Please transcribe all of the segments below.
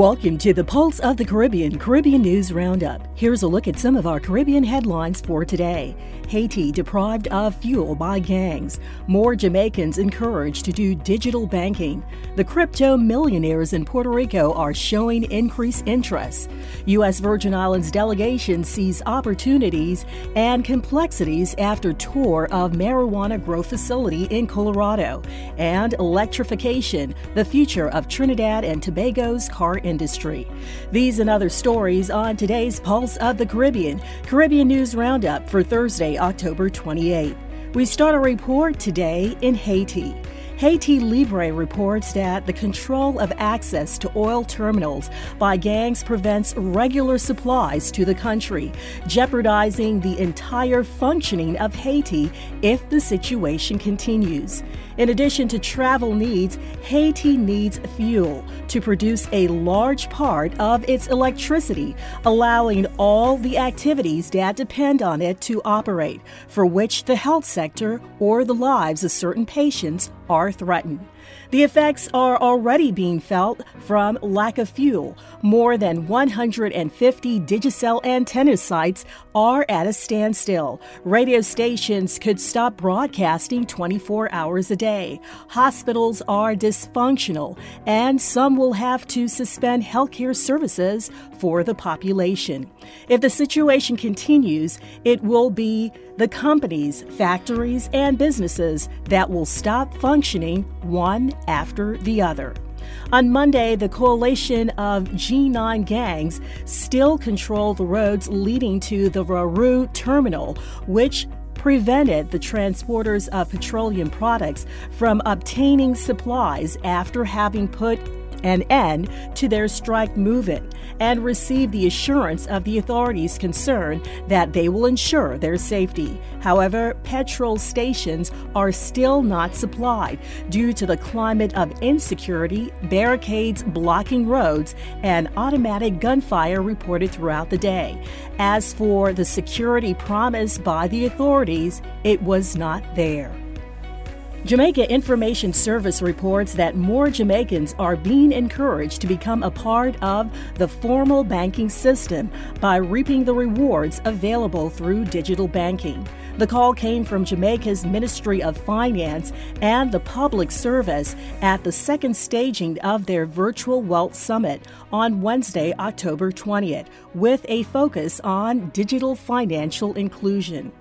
Welcome to the Pulse of the Caribbean Caribbean News Roundup. Here's a look at some of our Caribbean headlines for today. Haiti deprived of fuel by gangs. More Jamaicans encouraged to do digital banking. The crypto millionaires in Puerto Rico are showing increased interest. U.S. Virgin Islands delegation sees opportunities and complexities after tour of marijuana grow facility in Colorado. And electrification, the future of Trinidad and Tobago's car industry. These and other stories on today's Pulse of the Caribbean, Caribbean News Roundup for Thursday, October 28. We start a report today in Haiti. Haiti Libre reports that the control of access to oil terminals by gangs prevents regular supplies to the country, jeopardizing the entire functioning of Haiti if the situation continues. In addition to travel needs, Haiti needs fuel to produce a large part of its electricity, allowing all the activities that depend on it to operate, for which the health sector or the lives of certain patients are threatened. The effects are already being felt from lack of fuel. More than 150 Digicel antenna sites are at a standstill. Radio stations could stop broadcasting 24 hours a day. Hospitals are dysfunctional, and some will have to suspend healthcare services for the population. If the situation continues, it will be the companies, factories, and businesses that will stop functioning one after the other. On Monday, the coalition of G9 gangs still control the roads leading to the Varreux terminal, which prevented the transporters of petroleum products from obtaining supplies after having put an end to their strike movement and receive the assurance of the authorities concerned that they will ensure their safety. However, petrol stations are still not supplied due to the climate of insecurity, barricades blocking roads, and automatic gunfire reported throughout the day. As for the security promised by the authorities, it was not there. Jamaica Information Service reports that more Jamaicans are being encouraged to become a part of the formal banking system by reaping the rewards available through digital banking. The call came from Jamaica's Ministry of Finance and the Public Service at the second staging of their Virtual Wealth Summit on Wednesday, October 20th, with a focus on digital financial inclusion.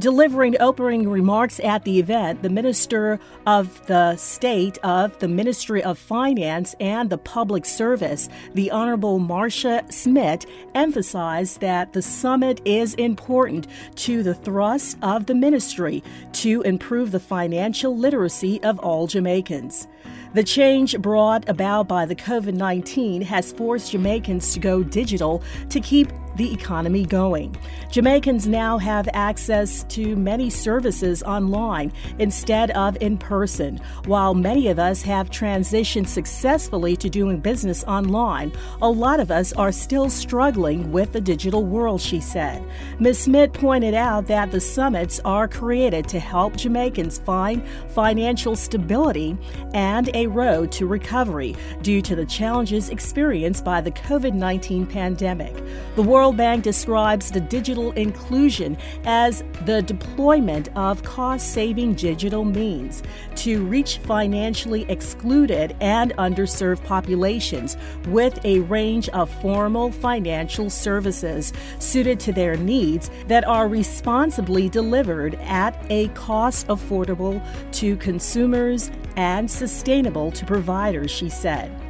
Delivering opening remarks at the event, the Minister of the State of the Ministry of Finance and the Public Service, the Honorable Marcia Smith, emphasized that the summit is important to the thrust of the ministry to improve the financial literacy of all Jamaicans. The change brought about by the COVID 19 has forced Jamaicans to go digital to keep the economy going. Jamaicans now have access to many services online instead of in person. While many of us have transitioned successfully to doing business online, a lot of us are still struggling with the digital world, she said. Ms. Smith pointed out that the summits are created to help Jamaicans find financial stability and a road to recovery due to the challenges experienced by the COVID 19 pandemic. The world World Bank describes the digital inclusion as the deployment of cost saving digital means to reach financially excluded and underserved populations with a range of formal financial services suited to their needs that are responsibly delivered at a cost affordable to consumers and sustainable to providers, she said.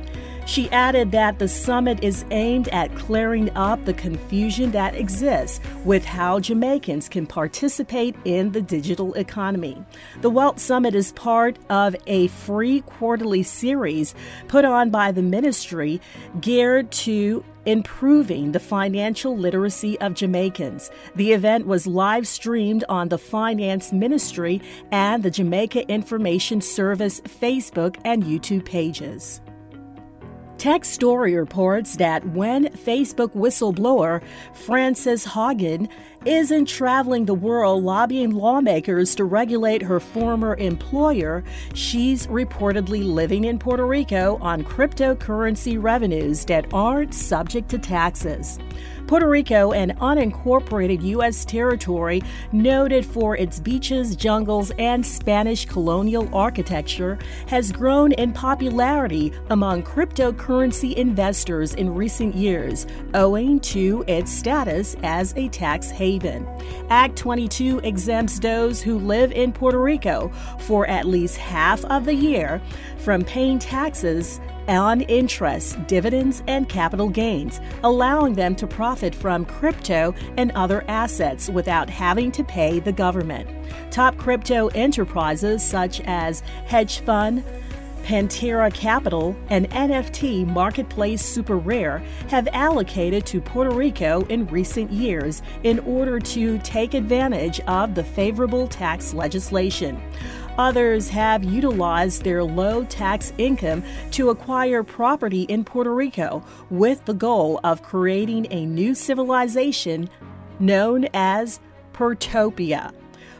She added that the summit is aimed at clearing up the confusion that exists with how Jamaicans can participate in the digital economy. The Wealth Summit is part of a free quarterly series put on by the ministry geared to improving the financial literacy of Jamaicans. The event was live streamed on the Finance Ministry and the Jamaica Information Service Facebook and YouTube pages. Tech Story reports that when Facebook whistleblower Frances Haugen isn't traveling the world lobbying lawmakers to regulate her former employer, she's reportedly living in Puerto Rico on cryptocurrency revenues that aren't subject to taxes. Puerto Rico, an unincorporated U.S. territory noted for its beaches, jungles, and Spanish colonial architecture, has grown in popularity among cryptocurrency investors in recent years, owing to its status as a tax haven. Act 22 exempts those who live in Puerto Rico for at least half of the year from paying taxes on interest, dividends, and capital gains, allowing them to profit from crypto and other assets without having to pay the government. Top crypto enterprises such as hedge fund, Pantera Capital, and NFT marketplace Super Rare have allocated to Puerto Rico in recent years in order to take advantage of the favorable tax legislation. Others have utilized their low tax income to acquire property in Puerto Rico with the goal of creating a new civilization known as Puertopia.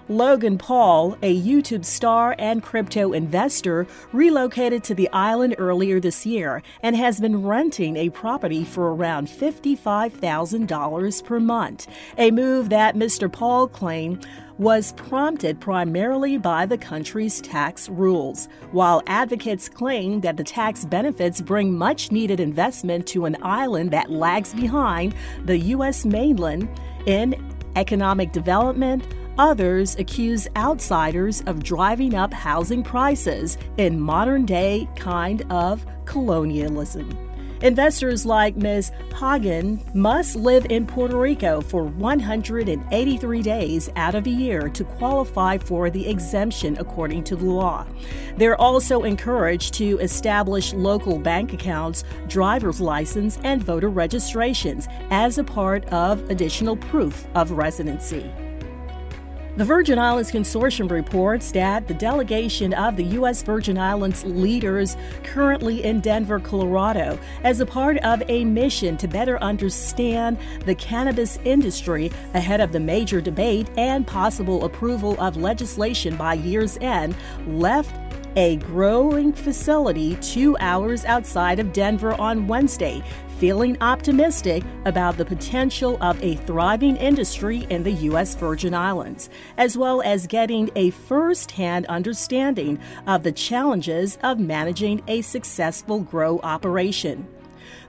Logan Paul, a YouTube star and crypto investor, relocated to the island earlier this year and has been renting a property for around $55,000 per month, a move that Mr. Paul claimed was prompted primarily by the country's tax rules, while advocates claim that the tax benefits bring much needed investment to an island that lags behind the U.S. mainland in economic development. Others accuse outsiders of driving up housing prices in modern day kind of colonialism. Investors like Ms. Haugen must live in Puerto Rico for 183 days out of a year to qualify for the exemption according to the law. They're also encouraged to establish local bank accounts, driver's license, and voter registrations as a part of additional proof of residency. The Virgin Islands Consortium reports that the delegation of the U.S. Virgin Islands leaders currently in Denver, Colorado, as a part of a mission to better understand the cannabis industry ahead of the major debate and possible approval of legislation by year's end, left a growing facility two hours outside of Denver on Wednesday feeling optimistic about the potential of a thriving industry in the U.S. Virgin Islands, as well as getting a first hand understanding of the challenges of managing a successful grow operation.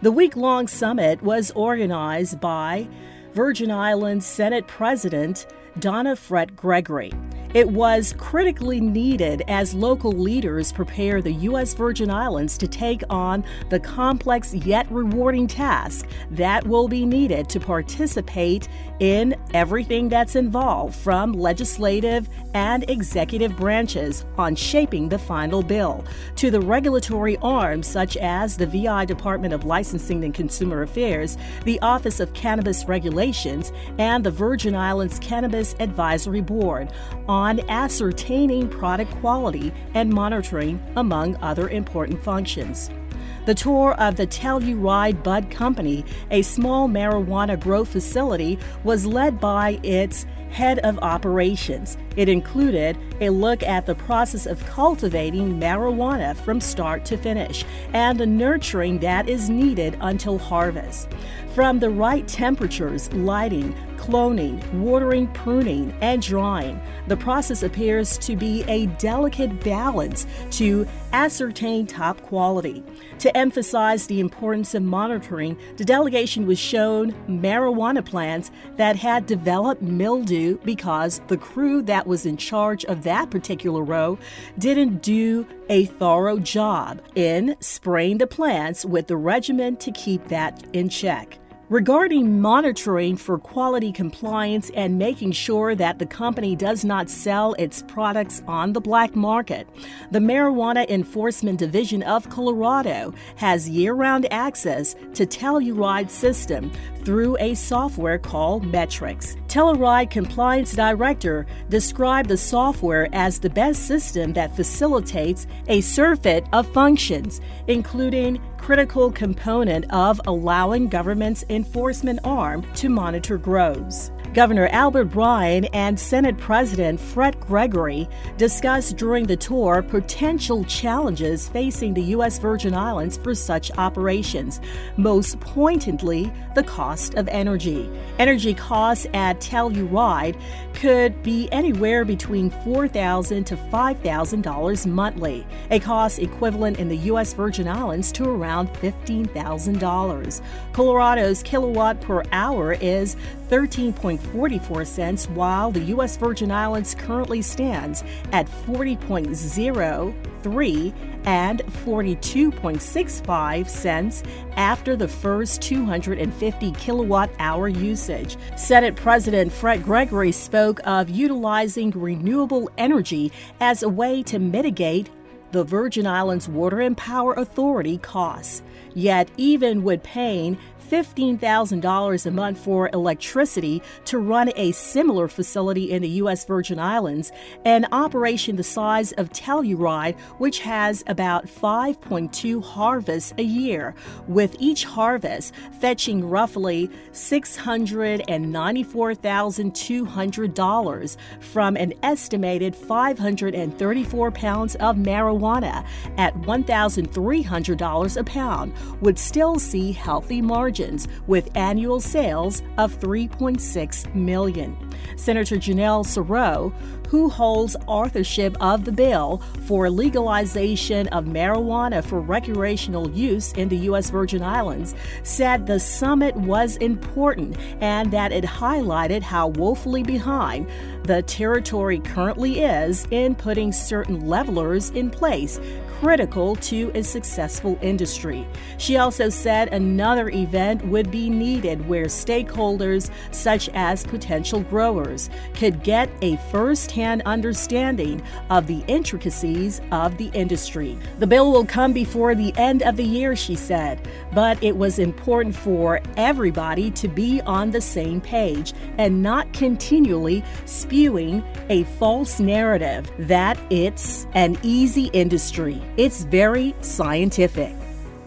The week long summit was organized by Virgin Islands Senate President Donna Frett Gregory. It was critically needed as local leaders prepare the U.S. Virgin Islands to take on the complex yet rewarding task that will be needed to participate in everything that's involved from legislative and executive branches on shaping the final bill to the regulatory arms such as the VI Department of Licensing and Consumer Affairs, the Office of Cannabis Regulations, and the Virgin Islands Cannabis Advisory Board on on ascertaining product quality and monitoring, among other important functions. The tour of the Telluride Bud Company, a small marijuana grow facility, was led by its head of operations. It included a look at the process of cultivating marijuana from start to finish and the nurturing that is needed until harvest. From the right temperatures, lighting, cloning, watering, pruning, and drying. The process appears to be a delicate balance to ascertain top quality. To emphasize the importance of monitoring, the delegation was shown marijuana plants that had developed mildew because the crew that was in charge of that particular row didn't do a thorough job in spraying the plants with the regimen to keep that in check. Regarding monitoring for quality compliance and making sure that the company does not sell its products on the black market, the Marijuana Enforcement Division of Colorado has year round access to Telluride system through a software called Metrics. Telluride Compliance Director described the software as the best system that facilitates a surfeit of functions, including critical component of allowing government's enforcement arm to monitor grows. Governor Albert Bryan and Senate President Frett Gregory discussed during the tour potential challenges facing the U.S. Virgin Islands for such operations, most pointedly, the cost of energy. Energy costs at Telluride could be anywhere between $4,000 to $5,000 monthly, a cost equivalent in the U.S. Virgin Islands to around $15,000. Colorado's kilowatt per hour is 13.44 cents, while the U.S. Virgin Islands currently stands at 40.03 and 42.65 cents after the first 250 kilowatt hour usage. Senate President Frett Gregory spoke of utilizing renewable energy as a way to mitigate the Virgin Islands Water and Power Authority costs. Yet, even with paying $15,000 a month for electricity to run a similar facility in the U.S. Virgin Islands, an operation the size of Telluride, which has about 5.2 harvests a year, with each harvest fetching roughly $694,200 from an estimated 534 pounds of marijuana at $1,300 a pound, would still see healthy margins margins with annual sales of 3.6 million. Senator Janelle Sarauw, who holds authorship of the bill for legalization of marijuana for recreational use in the U.S. Virgin Islands, said the summit was important and that it highlighted how woefully behind the territory currently is in putting certain levelers in place critical to a successful industry. She also said another event would be needed where stakeholders, such as potential growers, could get a first hand understanding of the intricacies of the industry. The bill will come before the end of the year, she said, but it was important for everybody to be on the same page and not continually spewing a false narrative that it's an easy industry. It's very scientific.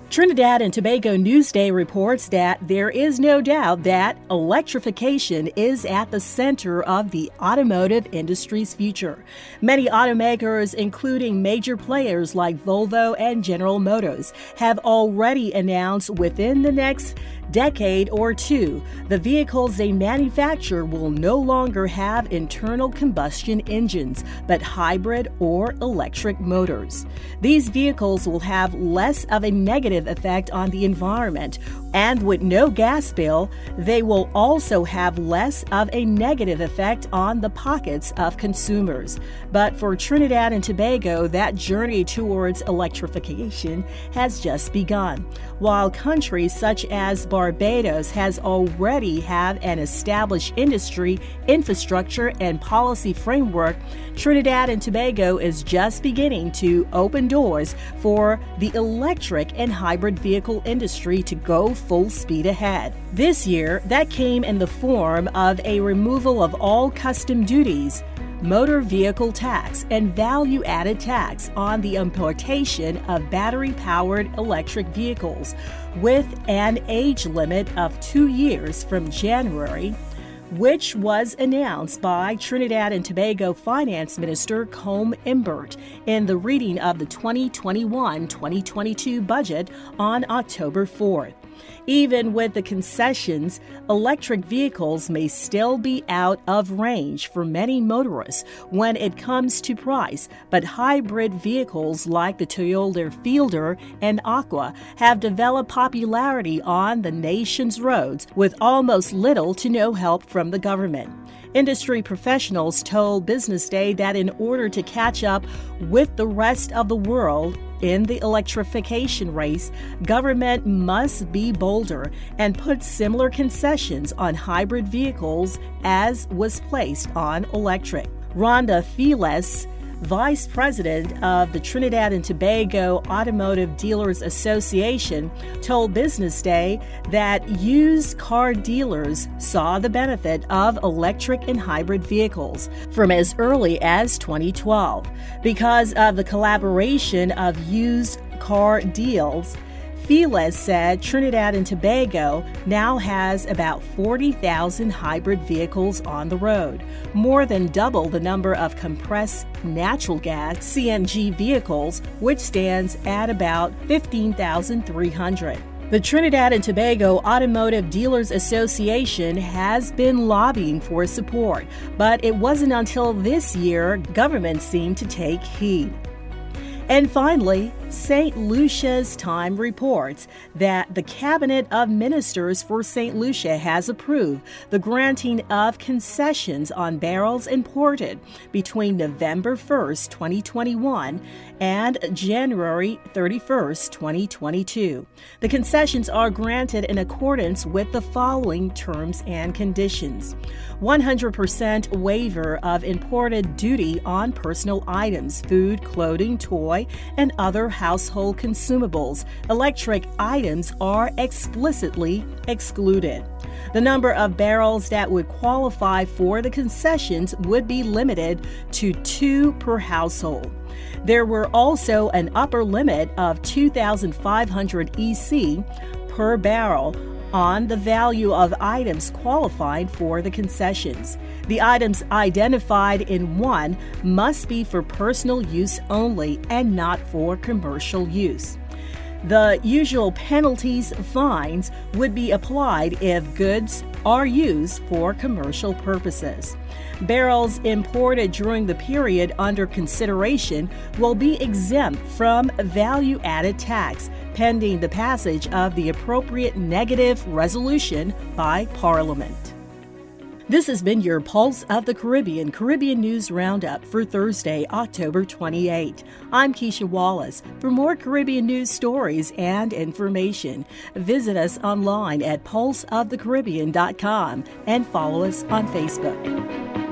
Trinidad and Tobago Newsday reports that there is no doubt that electrification is at the center of the automotive industry's future. Many automakers, including major players like Volvo and General Motors, have already announced within the next decade or two, the vehicles they manufacture will no longer have internal combustion engines, but hybrid or electric motors. These vehicles will have less of a negative effect on the environment, and with no gas bill, they will also have less of a negative effect on the pockets of consumers. But for Trinidad and Tobago, that journey towards electrification has just begun. While countries such as Barbados has already have an established industry, infrastructure, and policy framework, Trinidad and Tobago is just beginning to open doors for the electric and hybrid vehicle industry to go full speed ahead. This year, that came in the form of a removal of all custom duties motor vehicle tax, and value added tax on the importation of battery powered electric vehicles, with an age limit of two years from January which was announced by Trinidad and Tobago Finance Minister Colm Imbert in the reading of the 2021 2022 budget on October 4th. Even with the concessions, electric vehicles may still be out of range for many motorists when it comes to price, but hybrid vehicles like the Toyota Fielder and Aqua have developed popularity on the nation's roads with almost little to no help from the government. Industry professionals told Business Day that in order to catch up with the rest of the world, in the electrification race, government must be bolder and put similar concessions on hybrid vehicles as was placed on electric. Rhonda Feles vice president of the Trinidad and Tobago Automotive Dealers Association, told Business Day that used car dealers saw the benefit of electric and hybrid vehicles from as early as 2012 because of the collaboration of used car deals Files said Trinidad and Tobago now has about 40,000 hybrid vehicles on the road, more than double the number of compressed natural gas CNG vehicles, which stands at about 15,300. The Trinidad and Tobago Automotive Dealers Association has been lobbying for support, but it wasn't until this year government seemed to take heed. And finally, St. Lucia's Time reports that the Cabinet of Ministers for St. Lucia has approved the granting of concessions on barrels imported between November 1st, 2021 and January 31st, 2022. The concessions are granted in accordance with the following terms and conditions 100% waiver of imported duty on personal items, food, clothing, toy, and other household consumables, electric items are explicitly excluded. The number of barrels that would qualify for the concessions would be limited to two per household. There were also an upper limit of 2,500 EC per barrel on the value of items qualified for the concessions. The items identified in one must be for personal use only and not for commercial use. The usual penalties fines would be applied if goods are used for commercial purposes. Barrels imported during the period under consideration will be exempt from value added tax pending the passage of the appropriate negative resolution by Parliament. This has been your Pulse of the Caribbean Caribbean News Roundup for Thursday, October 28. I'm Keisha Wallace. For more Caribbean news stories and information, visit us online at pulseofthecaribbean.com and follow us on Facebook.